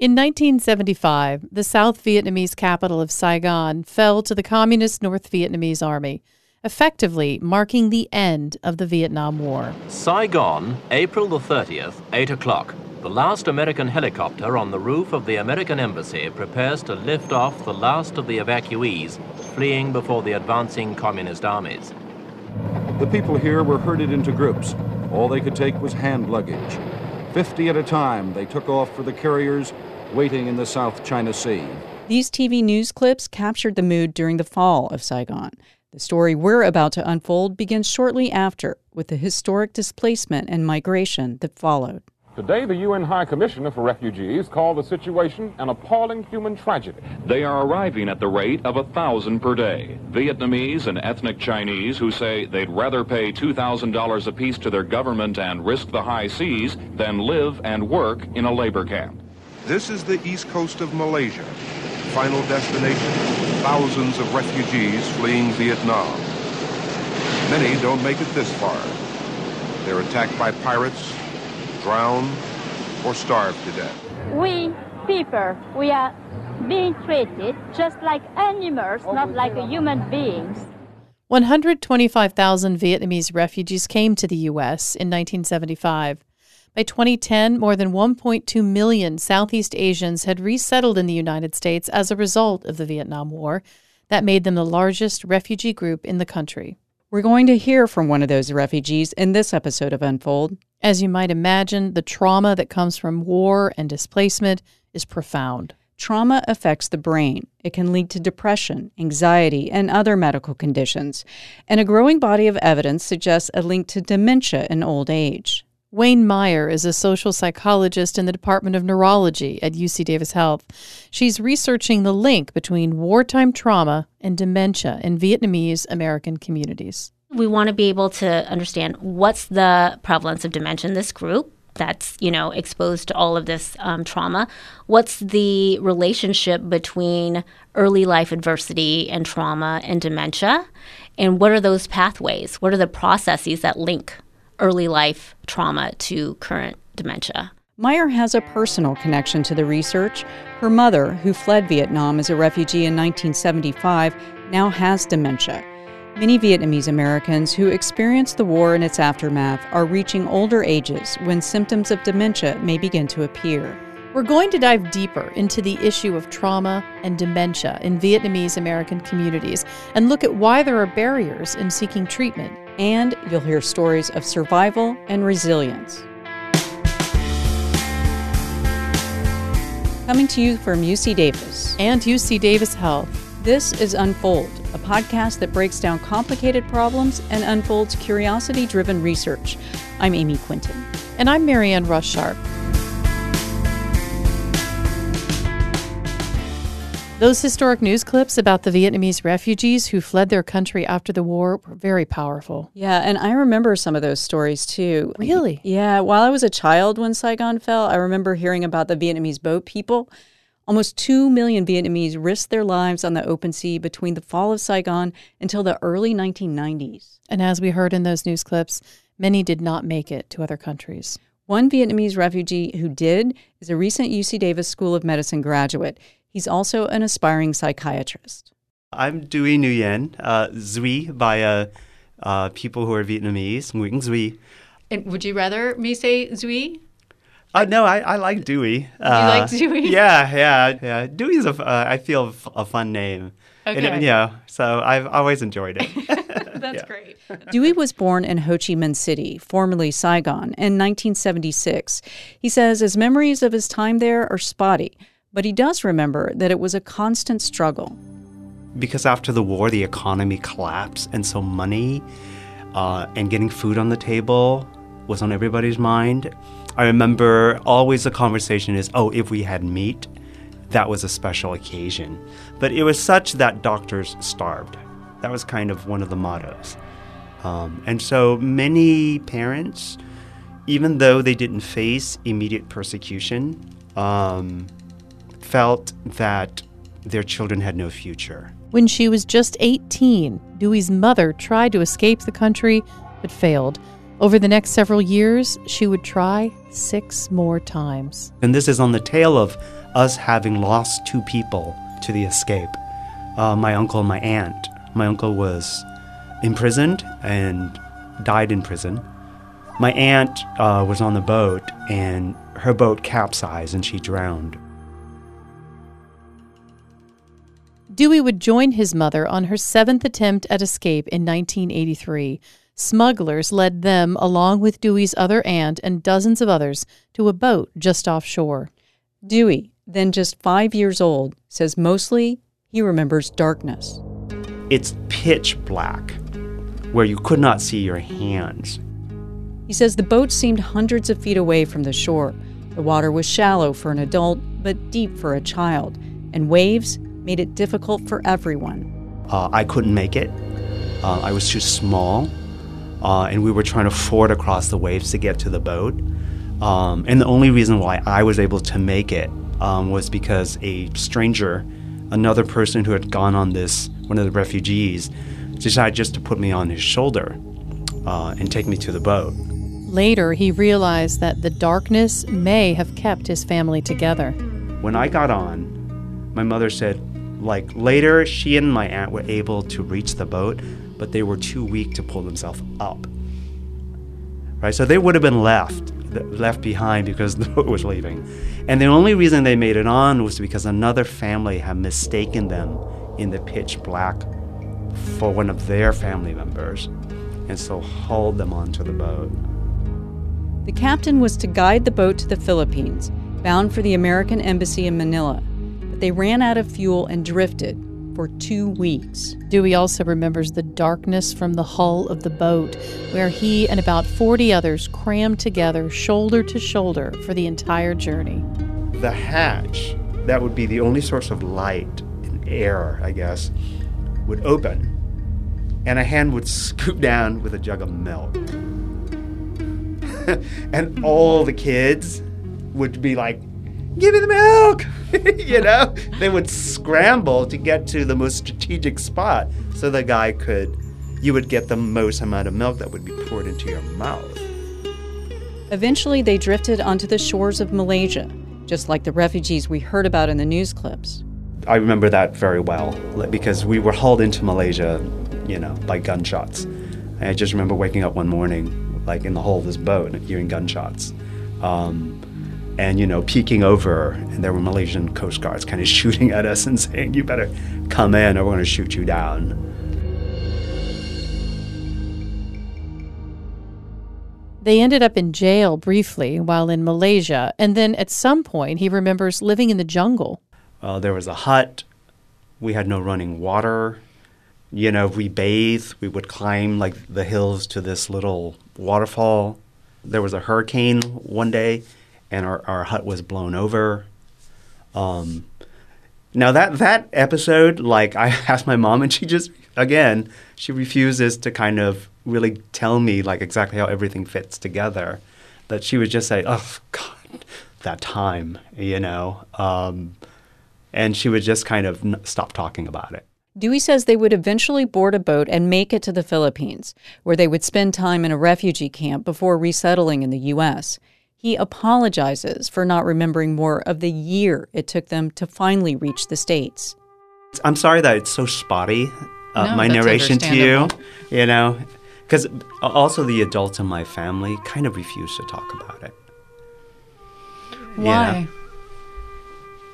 In 1975, the South Vietnamese capital of Saigon fell to the Communist North Vietnamese Army, effectively marking the end of the Vietnam War. Saigon, April the 30th, 8 o'clock. The last American helicopter on the roof of the American embassy prepares to lift off the last of the evacuees fleeing before the advancing communist armies. The people here were herded into groups. All they could take was hand luggage. Fifty at a time, they took off for the carriers waiting in the South China Sea. These TV news clips captured the mood during the fall of Saigon. The story we're about to unfold begins shortly after, with the historic displacement and migration that followed. Today, the UN High Commissioner for Refugees called the situation an appalling human tragedy. They are arriving at the rate of a thousand per day. Vietnamese and ethnic Chinese who say they'd rather pay $2,000 apiece to their government and risk the high seas than live and work in a labor camp. This is the east coast of Malaysia. Final destination, thousands of refugees fleeing Vietnam. Many don't make it this far. They're attacked by pirates, drown, or starve to death. We people, we are being treated just like animals, not like human beings. 125,000 Vietnamese refugees came to the U.S. in 1975. By 2010, more than 1.2 million Southeast Asians had resettled in the United States as a result of the Vietnam War. That made them the largest refugee group in the country. We're going to hear from one of those refugees in this episode of Unfold. As you might imagine, the trauma that comes from war and displacement is profound. Trauma affects the brain. It can lead to depression, anxiety, and other medical conditions. And a growing body of evidence suggests a link to dementia in old age. Oanh Meyer is a social psychologist in the Department of Neurology at UC Davis Health. She's researching the link between wartime trauma and dementia in Vietnamese American communities. We want to be able to understand what's the prevalence of dementia in this group that's you know exposed to all of this um, trauma what's the relationship between early life adversity and trauma and dementia and what are those pathways what are the processes that link early life trauma to current dementia. Meyer has a personal connection to the research. Her mother, who fled Vietnam as a refugee in 1975, now has dementia. Many Vietnamese Americans who experienced the war and its aftermath are reaching older ages when symptoms of dementia may begin to appear. We're going to dive deeper into the issue of trauma and dementia in Vietnamese American communities and look at why there are barriers in seeking treatment and you'll hear stories of survival and resilience. Coming to you from UC Davis and UC Davis Health. This is Unfold, a podcast that breaks down complicated problems and unfolds curiosity driven research. I'm Amy Quinton. And I'm Marianne Russ Sharp. Those historic news clips about the Vietnamese refugees who fled their country after the war were very powerful. Yeah, and I remember some of those stories too. Really? Yeah, while I was a child when Saigon fell, I remember hearing about the Vietnamese boat people. Almost 2 million Vietnamese risked their lives on the open sea between the fall of Saigon until the early 1990s. And as we heard in those news clips, many did not make it to other countries. One Vietnamese refugee who did is a recent UC Davis School of Medicine graduate. He's also an aspiring psychiatrist. I'm Duy Nguyen, uh, Zui by uh, uh, people who are Vietnamese, Nguyen Zui. And would you rather me say Zui? Uh, no, I, I like Dewey. you like Dewey? Yeah, yeah, yeah. Dewey's a, uh, I feel a fun name. Okay. And, yeah, so I've always enjoyed it. That's great. Dewey was born in Ho Chi Minh City, formerly Saigon, in 1976. He says his memories of his time there are spotty, but he does remember that it was a constant struggle. Because after the war, the economy collapsed, and so money uh, and getting food on the table was on everybody's mind. I remember always the conversation is, oh, if we had meat, that was a special occasion. But it was such that doctors starved. That was kind of one of the mottos. Um, and so many parents, even though they didn't face immediate persecution, um, felt that their children had no future. When she was just 18, Dewey's mother tried to escape the country but failed. Over the next several years, she would try six more times. And this is on the tail of us having lost two people to the escape uh, my uncle and my aunt. My uncle was imprisoned and died in prison. My aunt uh, was on the boat, and her boat capsized and she drowned. Dewey would join his mother on her seventh attempt at escape in 1983. Smugglers led them, along with Dewey's other aunt and dozens of others, to a boat just offshore. Dewey, then just five years old, says mostly he remembers darkness. It's pitch black, where you could not see your hands. He says the boat seemed hundreds of feet away from the shore. The water was shallow for an adult, but deep for a child, and waves made it difficult for everyone. Uh, I couldn't make it. Uh, I was too small, uh, and we were trying to ford across the waves to get to the boat. Um, and the only reason why I was able to make it um, was because a stranger, another person who had gone on this, one of the refugees, decided just to put me on his shoulder uh, and take me to the boat. Later, he realized that the darkness may have kept his family together. When I got on, my mother said, like later, she and my aunt were able to reach the boat, but they were too weak to pull themselves up. Right, so they would have been left left behind because the boat was leaving, and the only reason they made it on was because another family had mistaken them in the pitch black for one of their family members, and so hauled them onto the boat. The captain was to guide the boat to the Philippines, bound for the American embassy in Manila, they ran out of fuel and drifted for two weeks. Dewey also remembers the darkness from the hull of the boat, where he and about 40 others crammed together shoulder to shoulder for the entire journey. The hatch, that would be the only source of light and air, I guess, would open, and a hand would scoop down with a jug of milk. and all the kids would be like, Give me the milk! you know? They would scramble to get to the most strategic spot so the guy could, you would get the most amount of milk that would be poured into your mouth. Eventually, they drifted onto the shores of Malaysia, just like the refugees we heard about in the news clips. I remember that very well because we were hauled into Malaysia, you know, by gunshots. I just remember waking up one morning, like in the hull of this boat, and hearing gunshots. Um, and you know peeking over and there were malaysian coast guards kind of shooting at us and saying you better come in or we're going to shoot you down They ended up in jail briefly while in Malaysia, and then at some point he remembers living in the jungle. Uh, there was a hut. We had no running water. You know, we bathed. We would climb like the hills to this little waterfall. There was a hurricane one day, and our, our hut was blown over. Um, now that that episode, like I asked my mom, and she just again she refuses to kind of really tell me like exactly how everything fits together. That she would just say, "Oh God, that time," you know, um, and she would just kind of n- stop talking about it. Dewey says they would eventually board a boat and make it to the Philippines, where they would spend time in a refugee camp before resettling in the U.S. He apologizes for not remembering more of the year it took them to finally reach the States. I'm sorry that it's so spotty, uh, No, my narration to you, you know, because also the adults in my family kind of refuse to talk about it. You know? Why?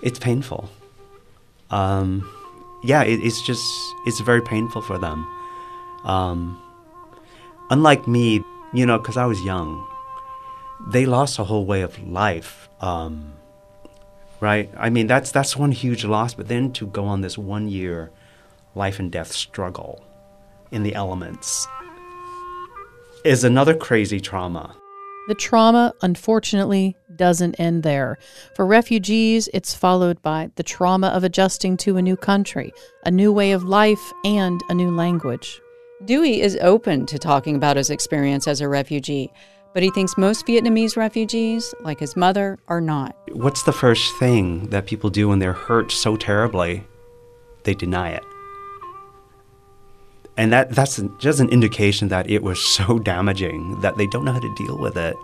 It's painful. Um, yeah, it, it's just, it's very painful for them. Um, unlike me, you know, because I was young, they lost a whole way of life. Um, right? I mean, that's that's one huge loss. But then to go on this one year life and death struggle in the elements is another crazy trauma. The trauma, unfortunately, doesn't end there. For refugees, it's followed by the trauma of adjusting to a new country, a new way of life, and a new language. Dewey is open to talking about his experience as a refugee, but he thinks most Vietnamese refugees, like his mother, are not. What's the first thing that people do when they're hurt so terribly? They deny it. And that, that's just an indication that it was so damaging that they don't know how to deal with it.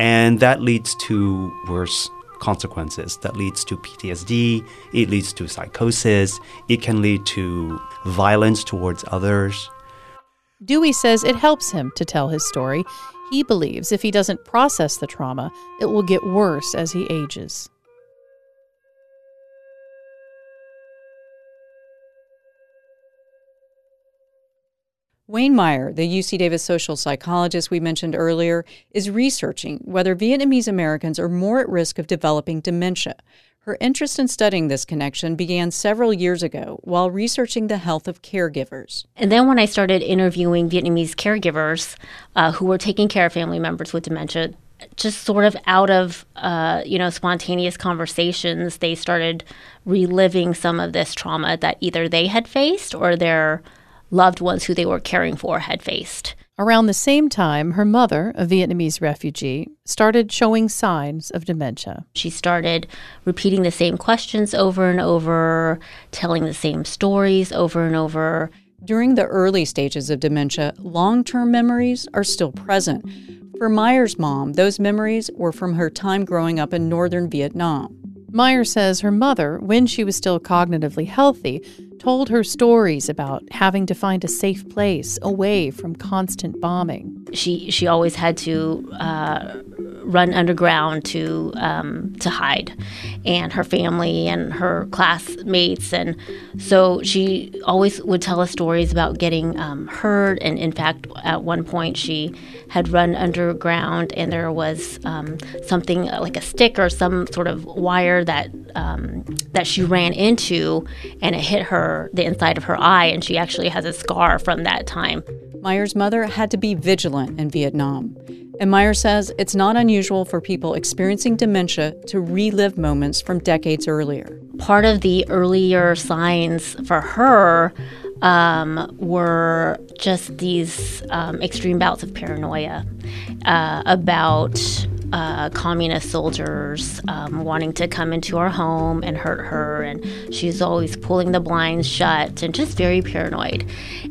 And that leads to worse consequences. That leads to PTSD, it leads to psychosis, it can lead to violence towards others. Dewey says it helps him to tell his story. He believes if he doesn't process the trauma, it will get worse as he ages. Oanh Meyer, the UC Davis social psychologist we mentioned earlier, is researching whether Vietnamese Americans are more at risk of developing dementia. Her interest in studying this connection began several years ago while researching the health of caregivers. And then when I started interviewing Vietnamese caregivers uh, who were taking care of family members with dementia, just sort of out of uh, you know spontaneous conversations, they started reliving some of this trauma that either they had faced or their loved ones who they were caring for had faced. Around the same time, her mother, a Vietnamese refugee, started showing signs of dementia. She started repeating the same questions over and over, telling the same stories over and over. During the early stages of dementia, long term memories are still present. For Meyer's mom, those memories were from her time growing up in northern Vietnam. Meyer says her mother, when she was still cognitively healthy, told her stories about having to find a safe place away from constant bombing. She she always had to uh, run underground to um, to hide, and her family and her classmates, and so she always would tell us stories about getting um, hurt. And in fact, at one point, she had run underground, and there was um, something like a stick or some sort of wire that um, that she ran into, and it hit her the inside of her eye, and she actually has a scar from that time. Meyer's mother had to be vigilant in Vietnam. And Meyer says it's not unusual for people experiencing dementia to relive moments from decades earlier. Part of the earlier signs for her um, were just these um, extreme bouts of paranoia uh, about uh, communist soldiers um, wanting to come into our home and hurt her, and she's always pulling the blinds shut and just very paranoid.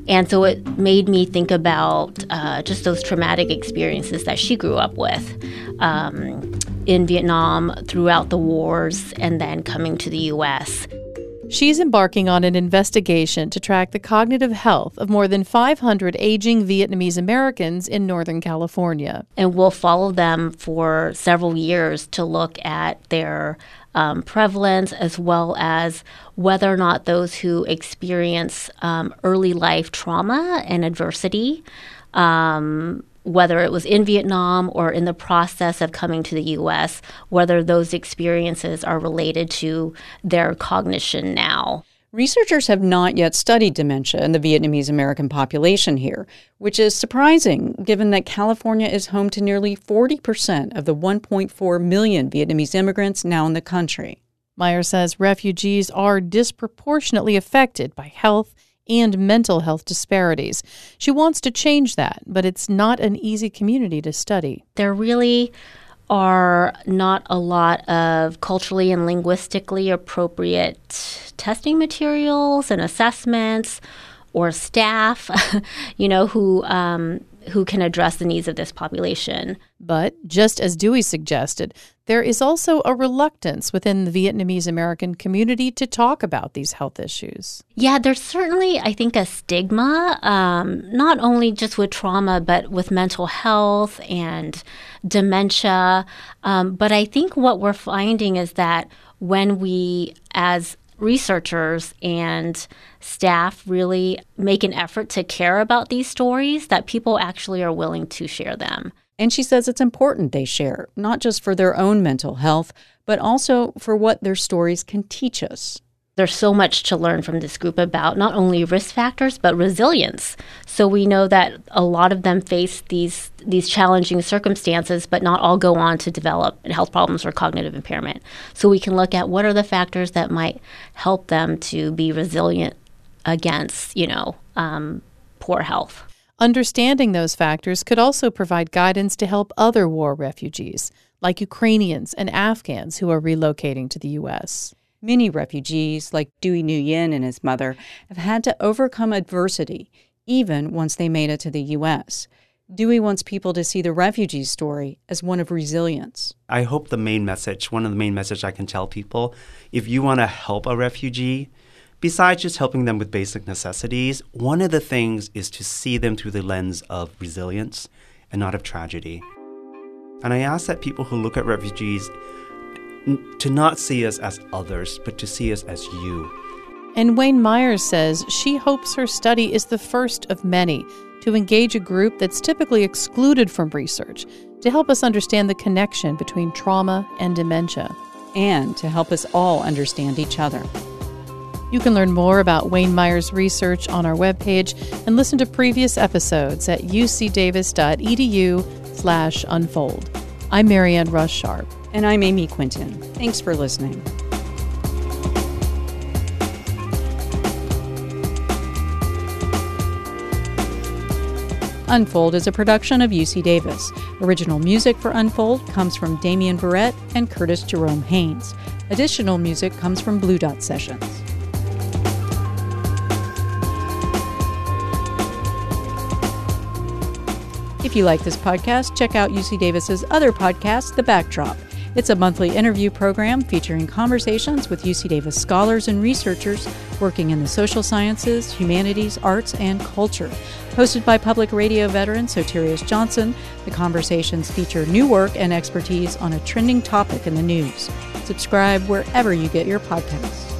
And so it made me think about uh, just those traumatic experiences that she grew up with um, in Vietnam throughout the wars and then coming to the U.S. She's embarking on an investigation to track the cognitive health of more than 500 aging Vietnamese Americans in Northern California. And we'll follow them for several years to look at their um, prevalence as well as whether or not those who experience um, early life trauma and adversity. Um, whether it was in Vietnam or in the process of coming to the US, whether those experiences are related to their cognition now. Researchers have not yet studied dementia in the Vietnamese American population here, which is surprising given that California is home to nearly 40% of the 1.4 million Vietnamese immigrants now in the country. Meyer says refugees are disproportionately affected by health and mental health disparities. She wants to change that, but it's not an easy community to study. There really are not a lot of culturally and linguistically appropriate testing materials and assessments or staff, you know, who um, who can address the needs of this population. But just as Dewey suggested, there is also a reluctance within the Vietnamese American community to talk about these health issues. Yeah, there's certainly, I think, a stigma, um, not only just with trauma, but with mental health and dementia. Um, but I think what we're finding is that when we, as researchers and staff really make an effort to care about these stories, that people actually are willing to share them. And she says it's important they share, not just for their own mental health, but also for what their stories can teach us. There's so much to learn from this group about not only risk factors but resilience. So we know that a lot of them face these these challenging circumstances, but not all go on to develop health problems or cognitive impairment. So we can look at what are the factors that might help them to be resilient against, you know, um, poor health. Understanding those factors could also provide guidance to help other war refugees, like Ukrainians and Afghans who are relocating to the U.S. Many refugees, like Dewey Nguyen and his mother, have had to overcome adversity, even once they made it to the U.S. Dewey wants people to see the refugee story as one of resilience. I hope the main message, one of the main message I can tell people, if you want to help a refugee, besides just helping them with basic necessities, one of the things is to see them through the lens of resilience and not of tragedy. And I ask that people who look at refugees to not see us as others, but to see us as you. And Oanh Myers says she hopes her study is the first of many to engage a group that's typically excluded from research to help us understand the connection between trauma and dementia. And to help us all understand each other. You can learn more about Oanh Myers' research on our webpage and listen to previous episodes at ucdavis.edu slash unfold. I'm Marianne Russ Sharp. And I'm Amy Quinton. Thanks for listening. Unfold is a production of UC Davis. Original music for Unfold comes from Damian Barrett and Curtis Jerome Haynes. Additional music comes from Blue Dot Sessions. If you like this podcast, check out UC Davis's other podcast, The Backdrop. It's a monthly interview program featuring conversations with UC Davis scholars and researchers working in the social sciences, humanities, arts, and culture. Hosted by public radio veteran Soterios Johnson, the conversations feature new work and expertise on a trending topic in the news. Subscribe wherever you get your podcasts.